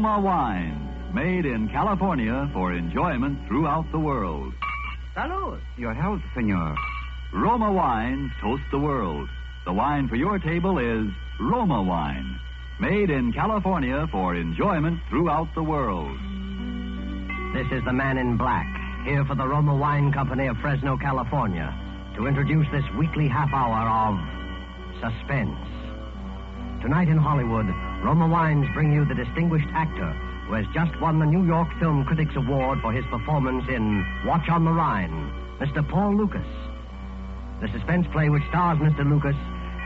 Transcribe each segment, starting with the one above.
Roma Wine, made in California for enjoyment throughout the world. Salud. Your health, senor. Roma Wines toast the world. The wine for your table is Roma Wine, made in California for enjoyment throughout the world. This is the man in black, here for the Roma Wine Company of Fresno, California, to introduce this weekly half hour of suspense. Tonight in Hollywood, Roma Wines bring you the distinguished actor who has just won the New York Film Critics Award for his performance in Watch on the Rhine, Mr. Paul Lukas. The suspense play which stars Mr. Lukas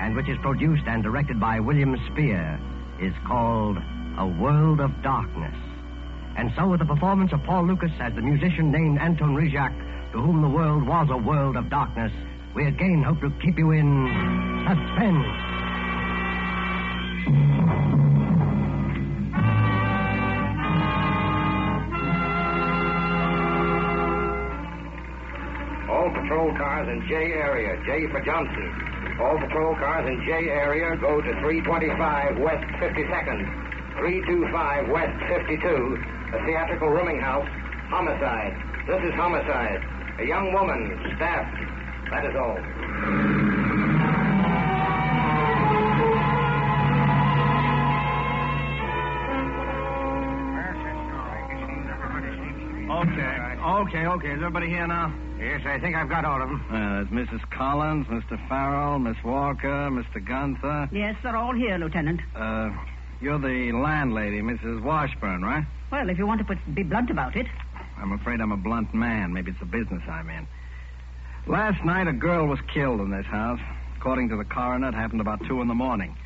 and which is produced and directed by William Spier is called A World of Darkness. And so, with the performance of Paul Lukas as the musician named Anton Rizak, to whom the world was a world of darkness, we again hope to keep you in suspense. All patrol cars in J area. J for Johnson. All patrol cars in J area go to 325 West 52nd. 325 West 52. A theatrical rooming house. Homicide. This is homicide. A young woman stabbed. That is all. Okay, okay, okay. Is everybody here now? Yes, I think I've got all of them. Uh, there's Mrs. Collins, Mr. Farrell, Miss Walker, Mr. Gunther. Yes, they're all here, Lieutenant. Uh, you're the landlady, Mrs. Washburn, right? Well, if you want to put, be blunt about it. I'm afraid I'm a blunt man. Maybe it's the business I'm in. Last night, a girl was killed in this house. According to the coroner, it happened about 2 in the morning.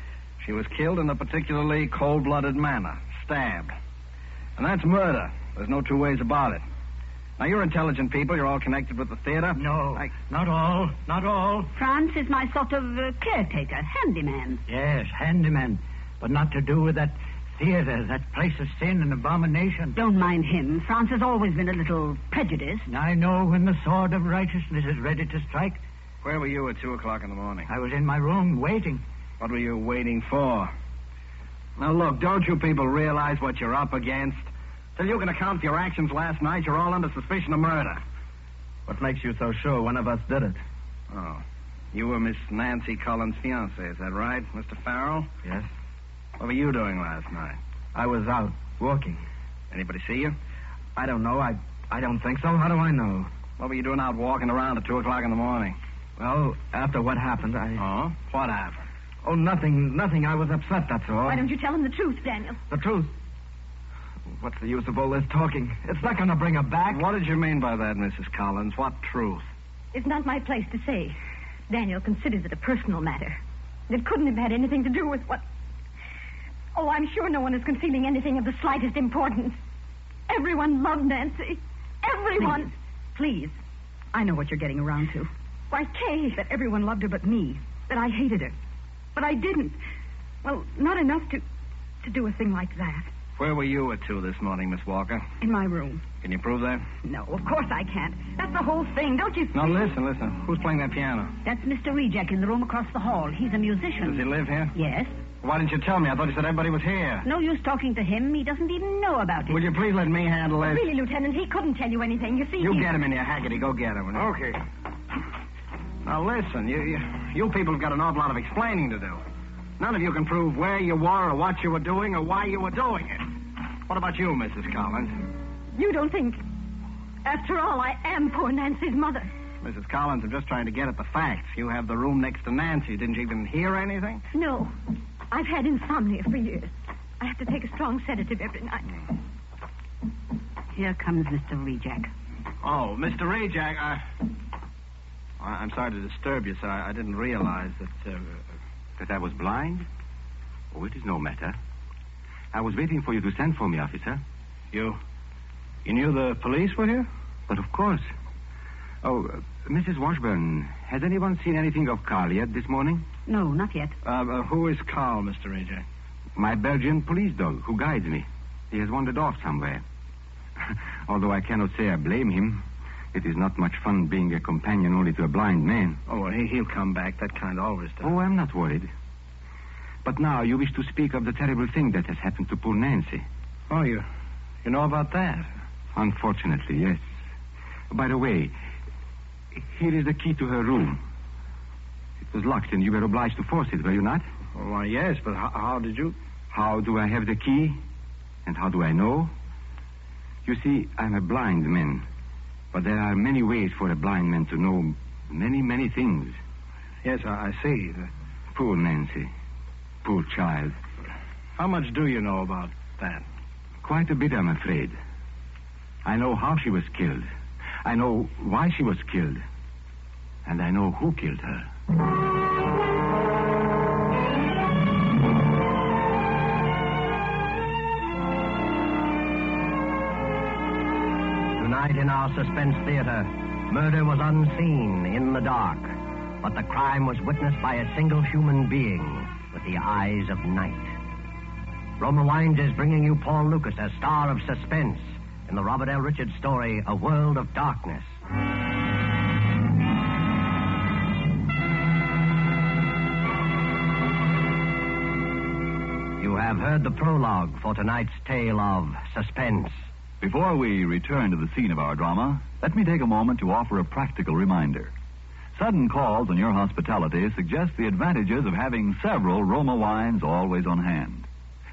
She was killed in a particularly cold blooded manner, stabbed. And that's murder. There's no two ways about it. Now, you're intelligent people. You're all connected with the theater. No, I- not all, not all. Franz is my sort of uh, caretaker, handyman. Yes, handyman, but not to do with that theater, that place of sin and abomination. Don't mind him. Franz has always been a little prejudiced. I know when the sword of righteousness is ready to strike. Where were you at 2 o'clock in the morning? I was in my room waiting. What were you waiting for? Now, look, don't you people realize what you're up against? Till you can account for your actions last night, you're all under suspicion of murder. What makes you so sure one of us did it? Oh. You were Miss Nancy Collins' fiance, is that right, Mr. Farrell? Yes. What were you doing last night? I was out walking. Anybody see you? I don't know. I I don't think so. How do I know? What were you doing out walking around at 2 o'clock in the morning? Well, after what happened, I. Oh? What happened? Oh, nothing, nothing. I was upset, that's all. Why don't you tell him the truth, Daniel? The truth. What's the use of all this talking? It's not going to bring her back. What did you mean by that, Mrs. Collins? What truth? It's not my place to say. Daniel considers it a personal matter. It couldn't have had anything to do with what. Oh, I'm sure no one is concealing anything of the slightest importance. Everyone loved Nancy. Everyone. Please. I know what you're getting around to. Why, Kay. That everyone loved her but me. That I hated her. But I didn't. Well, not enough to to do a thing like that. Where were you at 2 this morning, Miss Walker? In my room. Can you prove that? No, of course I can't. That's the whole thing, don't you see? No, listen, listen. Who's playing that piano? That's Mr. Rejek in the room across the hall. He's a musician. Does he live here? Yes. Why didn't you tell me? I thought you said everybody was here. No use talking to him. He doesn't even know about it. Will you please let me handle it? Really, Lieutenant, he couldn't tell you anything. You see, You he- get him in here, Haggerty. Go get him. will you? Okay. Now listen, you, you you people have got an awful lot of explaining to do. None of you can prove where you were or what you were doing or why you were doing it. What about you, Mrs. Collins? You don't think. After all, I am poor Nancy's mother. Mrs. Collins, I'm just trying to get at the facts. You have the room next to Nancy. Didn't you even hear anything? No. I've had insomnia for years. I have to take a strong sedative every night. Here comes Mr. Rejek. Oh, Mr. Rejak, I... I- I'm sorry to disturb you, sir. I I didn't realize that... Uh, That I was blind? Oh, it is no matter. I was waiting for you to send for me, officer. You. You knew the police were here? But of course. Oh, uh, Mrs. Washburn, has anyone seen anything of Carl yet this morning? No, not yet. Uh, uh, who is Carl, Mr. AJ? My Belgian police dog, who guides me. He has wandered off somewhere. Although I cannot say I blame him. It is not much fun being a companion only to a blind man. Oh, well, he, he'll come back. That kind always does. Oh, I'm not worried. But now you wish to speak of the terrible thing that has happened to poor Nancy. Oh, you, you know about that? Unfortunately, yes. By the way, here is the key to her room. It was locked and you were obliged to force it, were you not? Oh, why, yes, but how, how did you? How do I have the key? And how do I know? You see, I'm a blind man. But there are many ways for a blind man to know many, many things. Yes, I, I see. The- Poor Nancy. Poor child. How much do you know about that? Quite a bit, I'm afraid. I know how she was killed. I know why she was killed. And I know who killed her. Tonight in our suspense theater, murder was unseen in the dark, but the crime was witnessed by a single human being with the eyes of night. Roma Wines is bringing you Paul Lukas as star of suspense in the Robert L. Richards story, A World of Darkness. You have heard the prologue for tonight's tale of suspense. Before we return to the scene of our drama, let me take a moment to offer a practical reminder. Sudden calls on your hospitality suggest the advantages of having several Roma wines always on hand.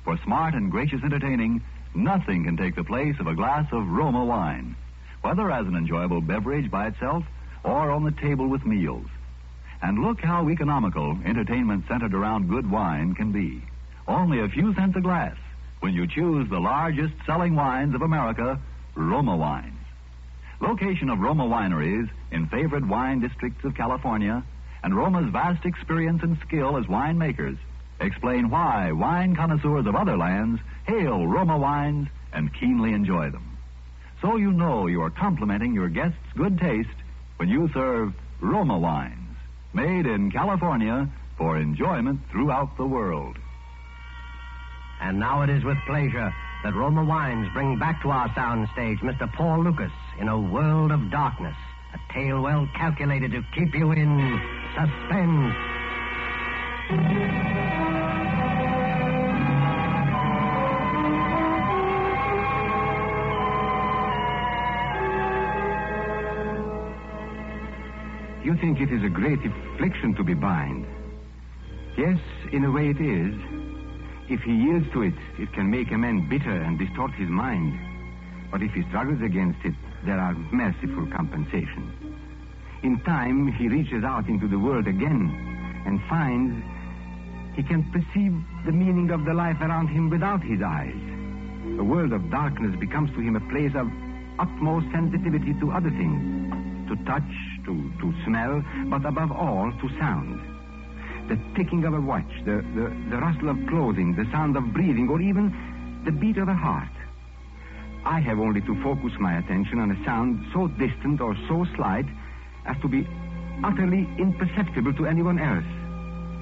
For smart and gracious entertaining, nothing can take the place of a glass of Roma wine, whether as an enjoyable beverage by itself or on the table with meals. And look how economical entertainment centered around good wine can be. Only a few cents a glass when you choose the largest selling wines of America, Roma wines. Location of Roma wineries in favored wine districts of California and Roma's vast experience and skill as winemakers explain why wine connoisseurs of other lands hail Roma wines and keenly enjoy them. So you know you are complimenting your guests' good taste when you serve Roma wines, made in California for enjoyment throughout the world. And now it is with pleasure that Roma Wines bring back to our soundstage Mr. Paul Lukas in A World of Darkness, a tale well calculated to keep you in suspense. You think it is a great affliction to be blind. Yes, in a way it is. If he yields to it, it can make a man bitter and distort his mind. But if he struggles against it, there are merciful compensations. In time, he reaches out into the world again and finds he can perceive the meaning of the life around him without his eyes. A world of darkness becomes to him a place of utmost sensitivity to other things, to touch, to, to smell, but above all, to sound. The ticking of a watch, the, the, the rustle of clothing, the sound of breathing, or even the beat of a heart. I have only to focus my attention on a sound so distant or so slight as to be utterly imperceptible to anyone else.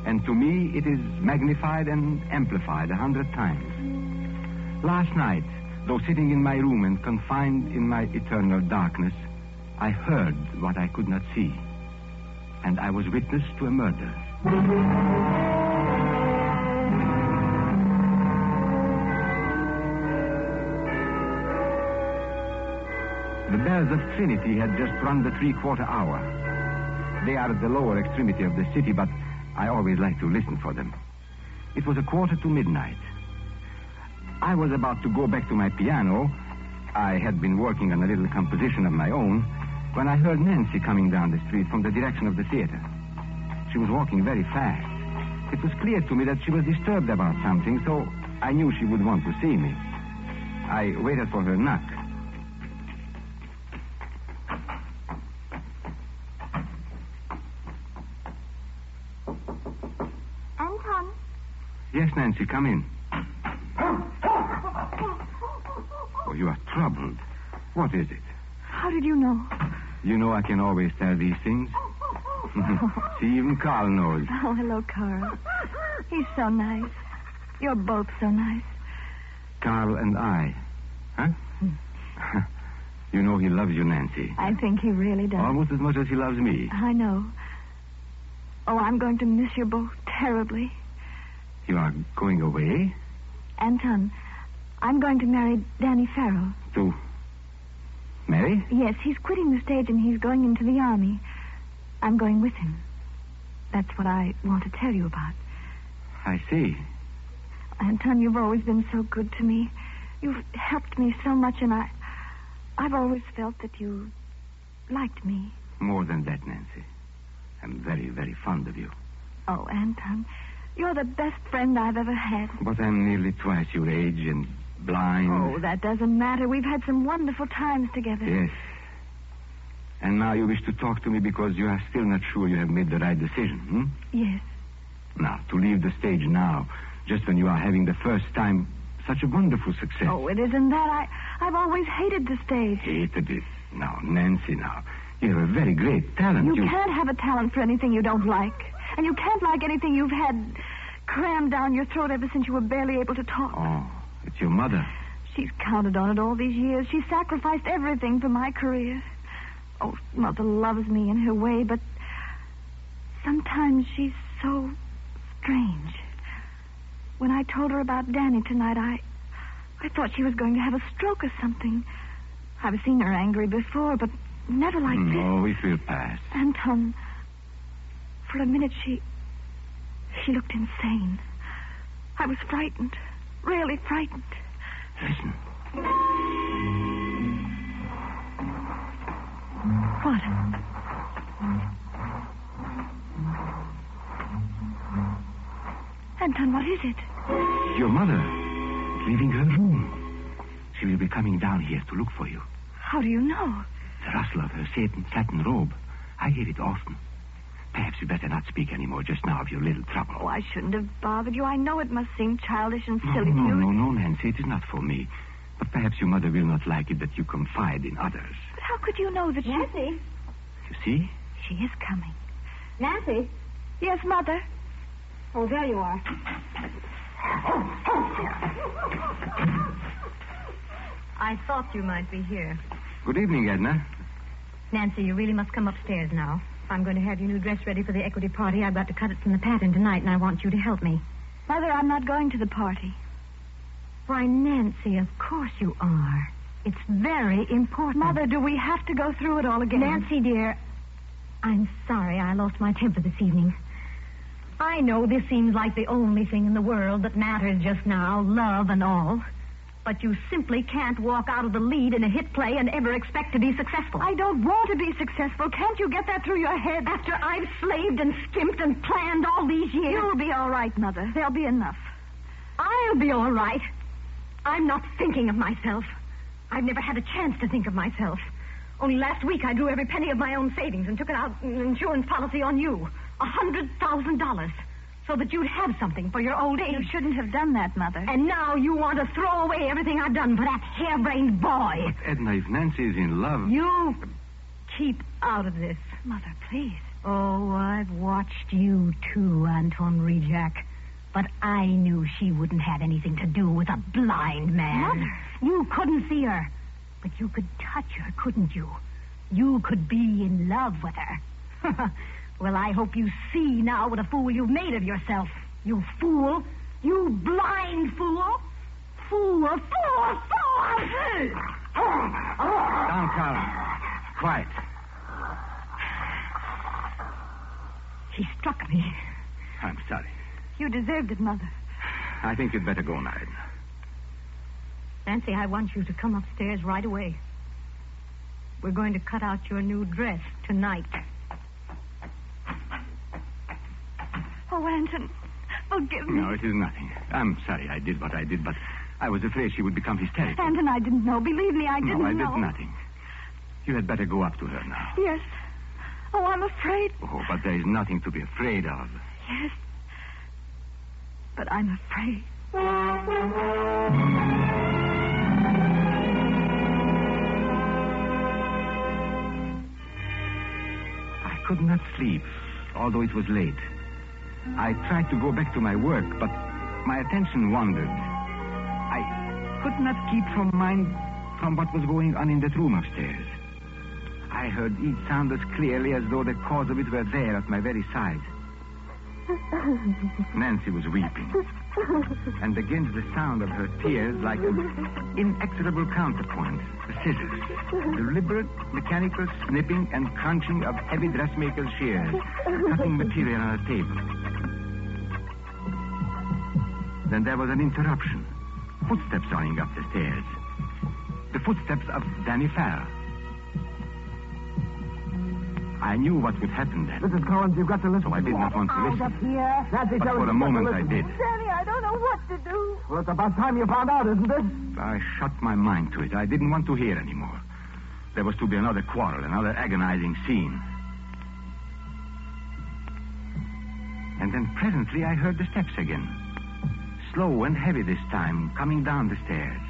And to me, it is magnified and amplified a hundred times. Last night, though sitting in my room and confined in my eternal darkness, I heard what I could not see. And I was witness to a murder. The bells of Trinity had just run the three quarter hour. They are at the lower extremity of the city, but I always like to listen for them. It was a quarter to midnight. I was about to go back to my piano. I had been working on a little composition of my own when I heard Nancy coming down the street from the direction of the theater. She was walking very fast. It was clear to me that she was disturbed about something, so I knew she would want to see me. I waited for her knock. Anton, Yes, Yes, Nancy, come in. Oh, you are troubled. What is it? How did you know? You know I can always tell these things. See, even Carl knows. Oh, hello, Carl. He's so nice. You're both so nice. Carl and I. Huh? you know he loves you, Nancy. I think he really does. Almost as much as he loves me. I know. Oh, I'm going to miss you both terribly. You are going away? Anton, I'm going to marry Danny Farrell. To marry? Yes, he's quitting the stage and he's going into the army. I'm going with him. That's what I want to tell you about. I see. Anton, you've always been so good to me. You've helped me so much, and I, I've always felt that you liked me. More than that, Nancy. I'm very, very fond of you. Oh, Anton, you're the best friend I've ever had. But I'm nearly twice your age and blind. Oh, that doesn't matter. We've had some wonderful times together. Yes. And now you wish to talk to me because you are still not sure you have made the right decision, hmm? Yes. Now, to leave the stage now, just when you are having the first time such a wonderful success. Oh, it isn't that. I, I've always hated the stage. Hated it. Now, Nancy, now. You have a very great talent. You, can't have a talent for anything you don't like. And you can't like anything you've had crammed down your throat ever since you were barely able to talk. Oh, it's your mother. She's counted on it all these years. She sacrificed everything for my career. Oh, Mother loves me in her way, but sometimes she's so strange. When I told her about Danny tonight, I I thought she was going to have a stroke or something. I've seen her angry before, but never like this. No, it will pass. Anton, for a minute she she looked insane. I was frightened, really frightened. Listen. What? Anton, what is it? Your mother. Is leaving her room. She will be coming down here to look for you. How do you know? The rustle of her satin, satin robe. I hear it often. Perhaps you better not speak any more just now of your little trouble. Oh, I shouldn't have bothered you. I know it must seem childish and no, silly no, to you. No, no, no, Nancy. It is not for me. But perhaps your mother will not like it that you confide in others. But how could you know that Nancy? You see? she... She is coming. Nancy? Yes, Mother. Oh, there you are. I thought you might be here. Good evening, Edna. Nancy, you really must come upstairs now. If I'm going to have your new dress ready for the equity party, I've got to cut it from the pattern tonight, and I want you to help me. Mother, I'm not going to the party. Why, Nancy, of course you are. It's very important. Mother, do we have to go through it all again? Nancy, dear, I'm sorry I lost my temper this evening. I know this seems like the only thing in the world that matters just now, love and all. But you simply can't walk out of the lead in a hit play and ever expect to be successful. I don't want to be successful. Can't you get that through your head? After I've slaved and skimped and planned all these years. You'll be all right, Mother. There'll be enough. I'll be all right. I'm not thinking of myself. I've never had a chance to think of myself. Only last week I drew every penny of my own savings and took it out an insurance policy on you. A hundred thousand dollars. So that you'd have something for your old age. You shouldn't have done that, Mother. And now you want to throw away everything I've done for that harebrained boy. But Edna, if Nancy is in love. You keep out of this. Mother, please. Oh, I've watched you too, Anton Rejak. But I knew she wouldn't have anything to do with a blind man. Mother. You couldn't see her. But you could touch her, couldn't you? You could be in love with her. well, I hope you see now what a fool you've made of yourself. You fool. You blind fool. Fool, fool, fool! Down, Carl. Quiet. He struck me. I'm sorry. You deserved it, Mother. I think you'd better go now, Nancy, I want you to come upstairs right away. We're going to cut out your new dress tonight. Oh, Anton, oh, forgive me. No, it is nothing. I'm sorry I did what I did, but I was afraid she would become hysterical. Anton, I didn't know. Believe me, I didn't know. no, I know. did nothing. You had better go up to her now. Yes. Oh, I'm afraid. Oh, but there is nothing to be afraid of. Yes. But I'm afraid. I could not sleep, although it was late. I tried to go back to my work, but my attention wandered. I could not keep from mind from what was going on in that room upstairs. I heard each sound as clearly as though the cause of it were there at my very side. Nancy was weeping. And against the sound of her tears, like an inexorable counterpoint, the scissors. Deliberate, mechanical snipping and crunching of heavy dressmaker's shears, cutting material on a table. Then there was an interruption. Footsteps running up the stairs. The footsteps of Danny Farrell. I knew what would happen then. Mrs. Collins, you've got to listen. So I did not want to Out listen. of here. Nancy, But tell for us a you've got to moment I listen. did. Danny, I don't know what to do. Well, it's about time you found out, isn't it? I shut my mind to it. I didn't want to hear anymore. There was to be another quarrel, another agonizing scene. And then presently I heard the steps again. Slow and heavy this time, coming down the stairs.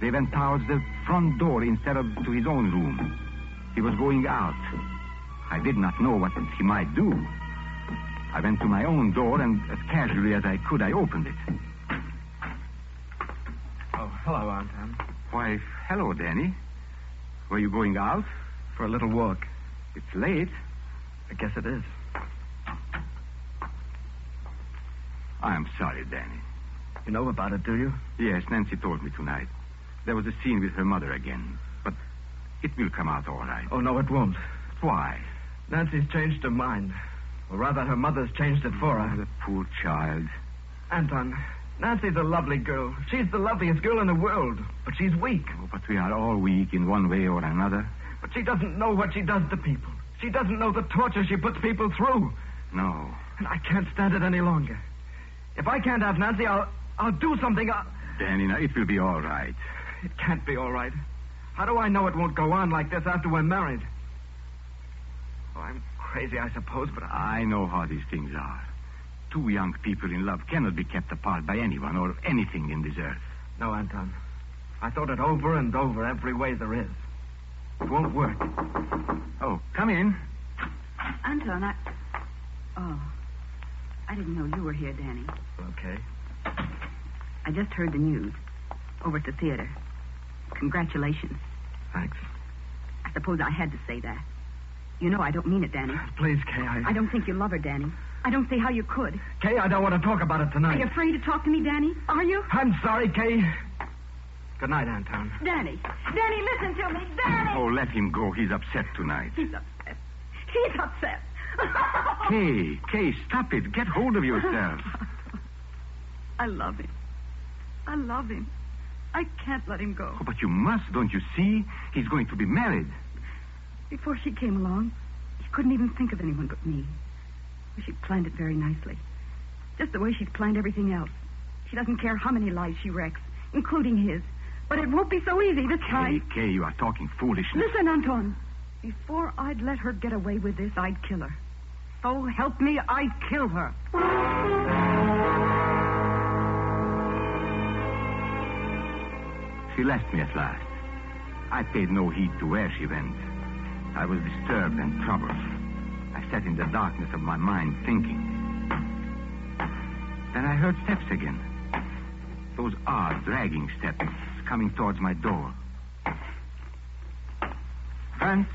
They went towards the front door instead of to his own room. He was going out. I did not know what he might do. I went to my own door, and as casually as I could, I opened it. Oh, hello, Aunt Anne. Why, hello, Danny. Were you going out? For a little walk. It's late. I guess it is. I'm sorry, Danny. You know about it, do you? Yes, Nancy told me tonight. There was a scene with her mother again. But it will come out all right. Oh, no, it won't. Why? Nancy's changed her mind. Or rather, her mother's changed it for Oh, her. the poor child. Anton, Nancy's a lovely girl. She's the loveliest girl in the world. But she's weak. Oh, but we are all weak in one way or another. But she doesn't know what she does to people. She doesn't know the torture she puts people through. No. And I can't stand it any longer. If I can't have Nancy, I'll I'll do something. I'll... Danny, now, it will be all right. It can't be all right. How do I know it won't go on like this after we're married? Oh, I'm crazy, I suppose, but I... I know how these things are. Two young people in love cannot be kept apart by anyone or anything in this earth. No, Anton. I thought it over and over every way there is. It won't work. Oh, come in. Anton, I. Oh. I didn't know you were here, Danny. Okay. I just heard the news. Over at the theater. Congratulations. Thanks. I suppose I had to say that. You know I don't mean it, Danny. Please, Kay, I... I don't think you love her, Danny. I don't see how you could. Kay, I don't want to talk about it tonight. Are you afraid to talk to me, Danny? Are you? I'm sorry, Kay. Good night, Anton. Danny. Danny, listen to me. Danny. Oh, let him go. He's upset tonight. He's upset. He's upset. Kay, Kay, stop it. Get hold of yourself. I love him. I love him. I can't let him go. Oh, but you must, don't you see? He's going to be married. Before she came along, he couldn't even think of anyone but me. She planned it very nicely. Just the way she's planned everything else. She doesn't care how many lives she wrecks, including his. But it won't be so easy this Kay, time. Kay, you are talking foolishness. Listen, Anton. Before I'd let her get away with this, I'd kill her. So help me, I'd kill her. She left me at last. I paid no heed to where she went. I was disturbed and troubled. I sat in the darkness of my mind thinking. Then I heard steps again. Those odd, dragging steps coming towards my door. Franz,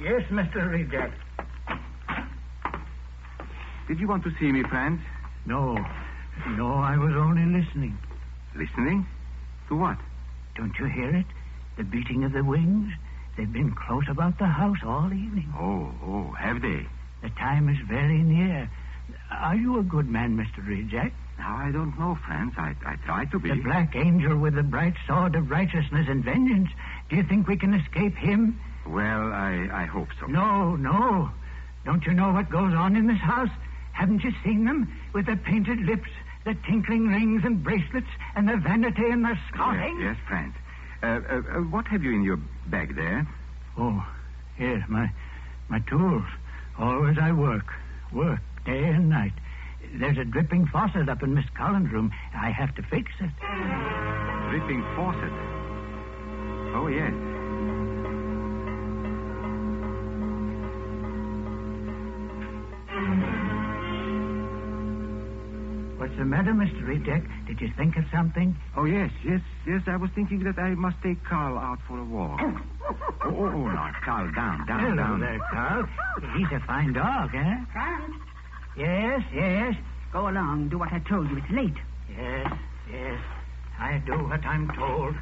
Yes, Mr. Reject. did you want to see me, Franz? No. No, I was only listening. Listening? To what? Don't you hear it? The beating of the wings? They've been close about the house all evening. Oh, oh, have they? The time is very near. Are you a good man, Mr. Reject? Now, I don't know, Franz. I, I try to be. The black angel with the bright sword of righteousness and vengeance. Do you think we can escape him? Well, I, I hope so. No, no. Don't you know what goes on in this house? Haven't you seen them? With their painted lips, the tinkling rings and bracelets, and their vanity and their scoffing? Yes, yes, Franz. Uh, uh, uh, what have you in your bag there? Oh, yes, my my tools. Always I work. Work, day and night. there's a dripping faucet up in Miss Collins' room. I have to fix it. Dripping faucet. What's the matter, Mr. Reject? Did you think of something? Oh, yes, yes, yes. I was thinking that I must take Carl out for a walk. oh, oh, oh, now, Carl, down, down, Hello down. there, Carl. He's a fine dog, eh? Frank, Yes, yes, go along. Do what I told you. It's late. yes, yes. I do what I'm told.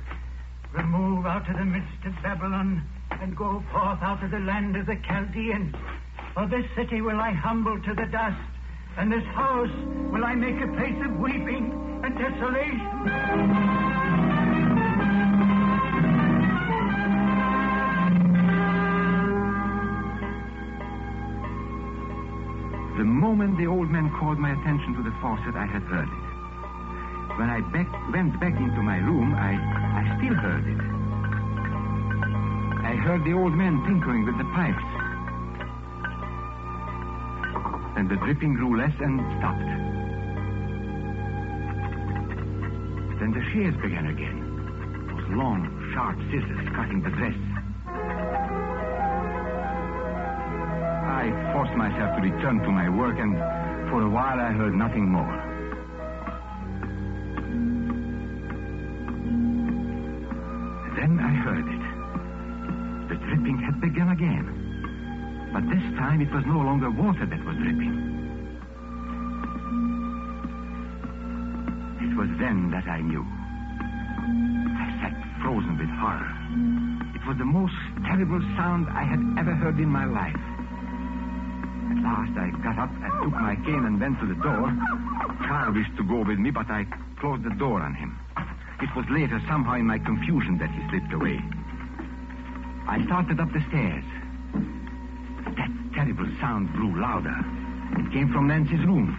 Remove out of the midst of Babylon and go forth out of the land of the Chaldeans. For this city will I humble to the dust, and this house will I make a place of weeping and desolation. The moment the old man called my attention to the faucet, I had heard it. When I back, went back into my room, I, I still heard it. I heard the old man tinkering with the pipes. Then the dripping grew less and stopped. Then the shears began er again. Those long, sharp scissors cutting the dress. I forced myself to return to my work, and for a while I heard nothing more. Then I heard it. The dripping had begun again. But this time it was no longer water that dripping. It was then that I knew. I sat frozen with horror. It was the most terrible sound I had ever heard in my life. At last I got up and took my cane and went to the door. Carl wished to go with me, but I closed the door on him. It was later, somehow in my confusion, that he slipped away. I started up the stairs. Terrible sound grew louder. It came from Nancy's room.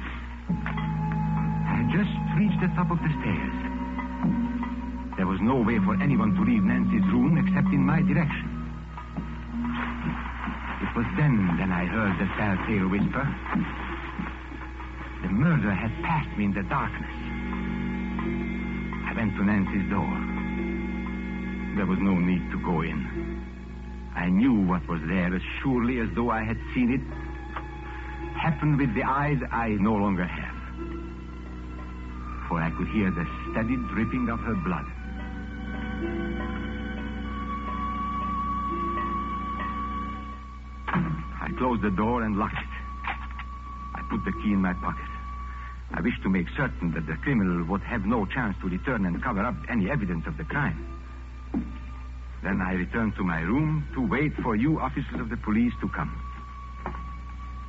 I had just reached the top of the stairs. There was no way for anyone to leave Nancy's room except in my direction. It was then that I heard the telltale whisper. The murderer had passed me in the darkness. I went to Nancy's door. There was no need to go in. I knew what was there as surely as though I had seen it happen with the eyes I no longer have. For I could hear the steady dripping of her blood. I closed the door and locked it. I put the key in my pocket. I wished to make certain that the criminal would have no chance to return and cover up any evidence of the crime. Then I returned to my room to wait for you officers of the police to come.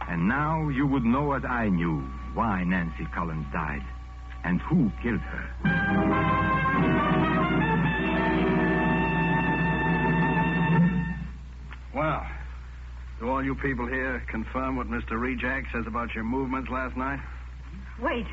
And now you would know as I knew why Nancy Collins died and who killed her. Well, do all you people here confirm what Mr. Rejack says about your movements last night? Wait.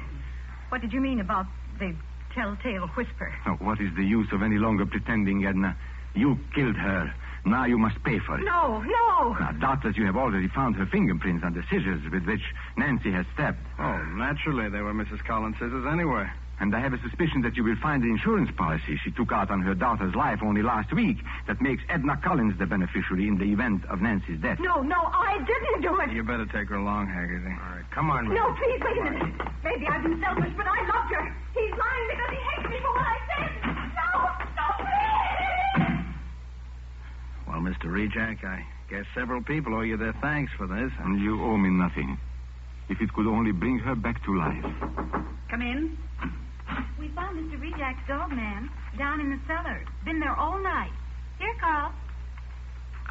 What did you mean about the telltale whisper? Now, what is the use of any longer pretending, Edna? You killed her. Now you must pay for it. No, no. Now, doubtless you have already found her fingerprints on the scissors with which Nancy has stabbed. Oh, naturally, they were Mrs. Collins' scissors anyway. And I have a suspicion that you will find the insurance policy she took out on her daughter's life only last week that makes Edna Collins the beneficiary in the event of Nancy's death. No, no, I didn't do it. You better take her along, Haggerty. All right, come on, No, please, wait a minute. Maybe I've been selfish, but I loved her. He's lying because he hates me for what I said. Well, Mr. Rejak, I guess several people owe you their thanks for this. And you owe me nothing. If it could only bring her back to life. Come in. We found Mr. Rejak's dog, ma'am, down in the cellar. Been there all night. Here, Carl.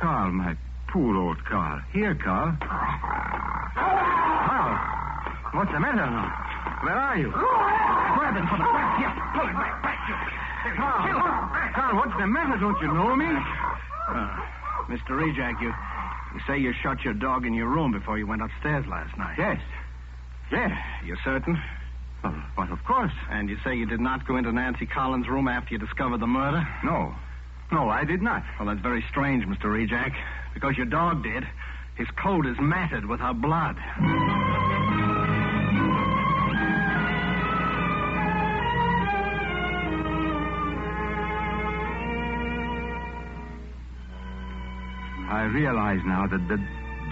Carl, my poor old Carl. Here, Carl. Carl, what's the matter now? Where are you? Grab him for the back. Here, pull him back, back. Carl, Carl, what's the matter? Don't you know me? Uh, Mr. Rejak, you, you say you shot your dog in your room before you went upstairs last night. Yes. Yes. You're certain? Well, but of course. And you say you did not go into Nancy Collins' room after you discovered the murder? No. No, I did not. Well, that's very strange, Mr. Rejak, because your dog did. His coat is matted with her blood. I realize now that the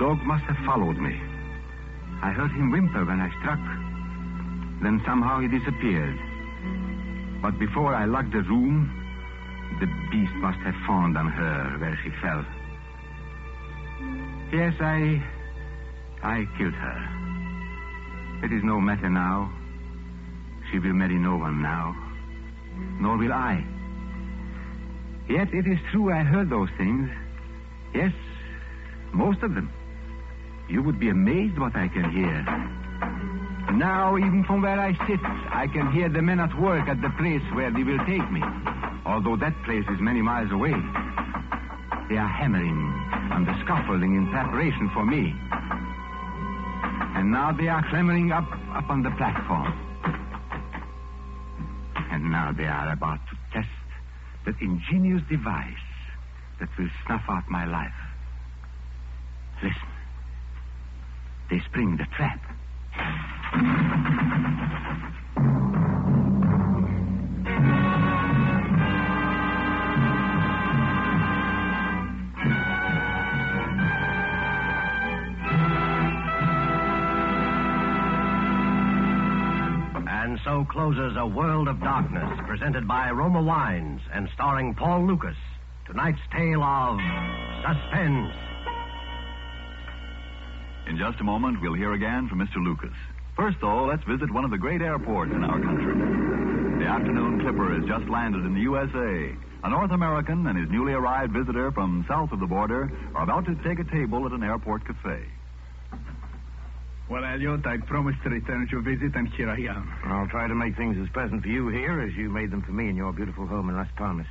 dog must have followed me. I heard him whimper when I struck. Then somehow he disappeared. But before I locked the room, the beast must have fawned on her where she fell. Yes, I. I killed her. It is no matter now. She will marry no one now. Nor will I. Yet it is true I heard those things. Yes, most of them. You would be amazed what I can hear. Now, even from where I sit, I can hear the men at work at the place where they will take me. Although that place is many miles away. They are hammering on the scaffolding in preparation for me. And now they are clambering up, up on the platform. And now they are about to test that ingenious device that will snuff out my life. Listen. They spring the trap. And so closes A World of Darkness, presented by Roma Wines and starring Paul Lukas. Tonight's tale of suspense. In just a moment, we'll hear again from Mr. Lukas. First, though, let's visit one of the great airports in our country. The afternoon clipper has just landed in the USA. A North American and his newly arrived visitor from south of the border are about to take a table at an airport cafe. Well, Elliot, I promised to return your visit, and here I am. I'll try to make things as pleasant for you here as you made them for me in your beautiful home in Las Palmas.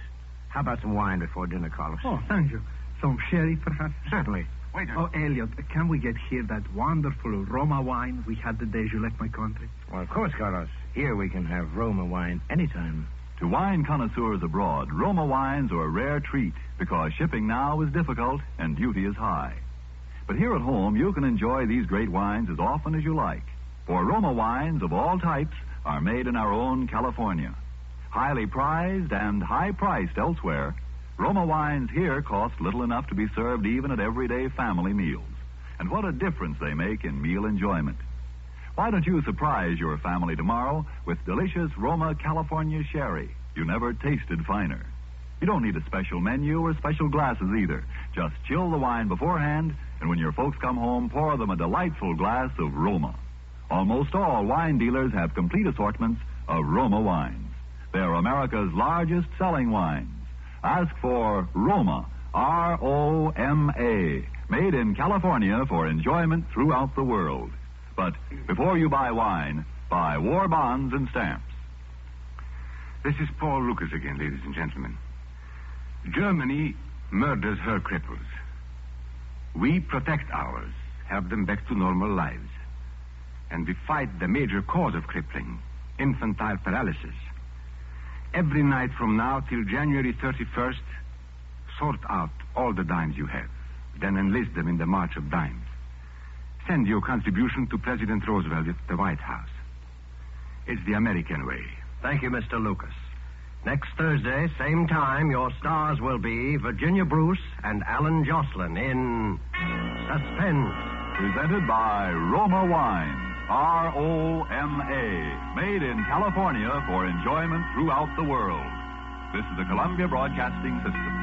How about some wine before dinner, Carlos? Oh, thank you. Some sherry, perhaps? Certainly. Waiter. Oh, Elliot, can we get here that wonderful Roma wine we had the day you left my country? Well, of course, Carlos. Here we can have Roma wine anytime. To wine connoisseurs abroad, Roma wines are a rare treat because shipping now is difficult and duty is high. But here at home, you can enjoy these great wines as often as you like. For Roma wines of all types are made in our own California. Highly prized and high priced elsewhere, Roma wines here cost little enough to be served even at everyday family meals. And what a difference they make in meal enjoyment. Why don't you surprise your family tomorrow with delicious Roma California sherry? You never tasted finer. You don't need a special menu or special glasses either. Just chill the wine beforehand, and when your folks come home, pour them a delightful glass of Roma. Almost all wine dealers have complete assortments of Roma wines. They're America's largest selling wines. Ask for Roma, R O M A, made in California for enjoyment throughout the world. But before you buy wine, buy war bonds and stamps. This is Paul Lukas again, ladies and gentlemen. Germany murders her cripples. We protect ours, help them back to normal lives. And we fight the major cause of crippling, infantile paralysis. Every night from now till January 31st, sort out all the dimes you have, then enlist them in the March of Dimes. Send your contribution to President Roosevelt at the White House. It's the American way. Thank you, Mr. Lukas. Next Thursday, same time, your stars will be Virginia Bruce and Allyn Joslyn in Suspense. Presented by Roma Wines, R O M A, made in California for enjoyment throughout the world. This is the Columbia Broadcasting System.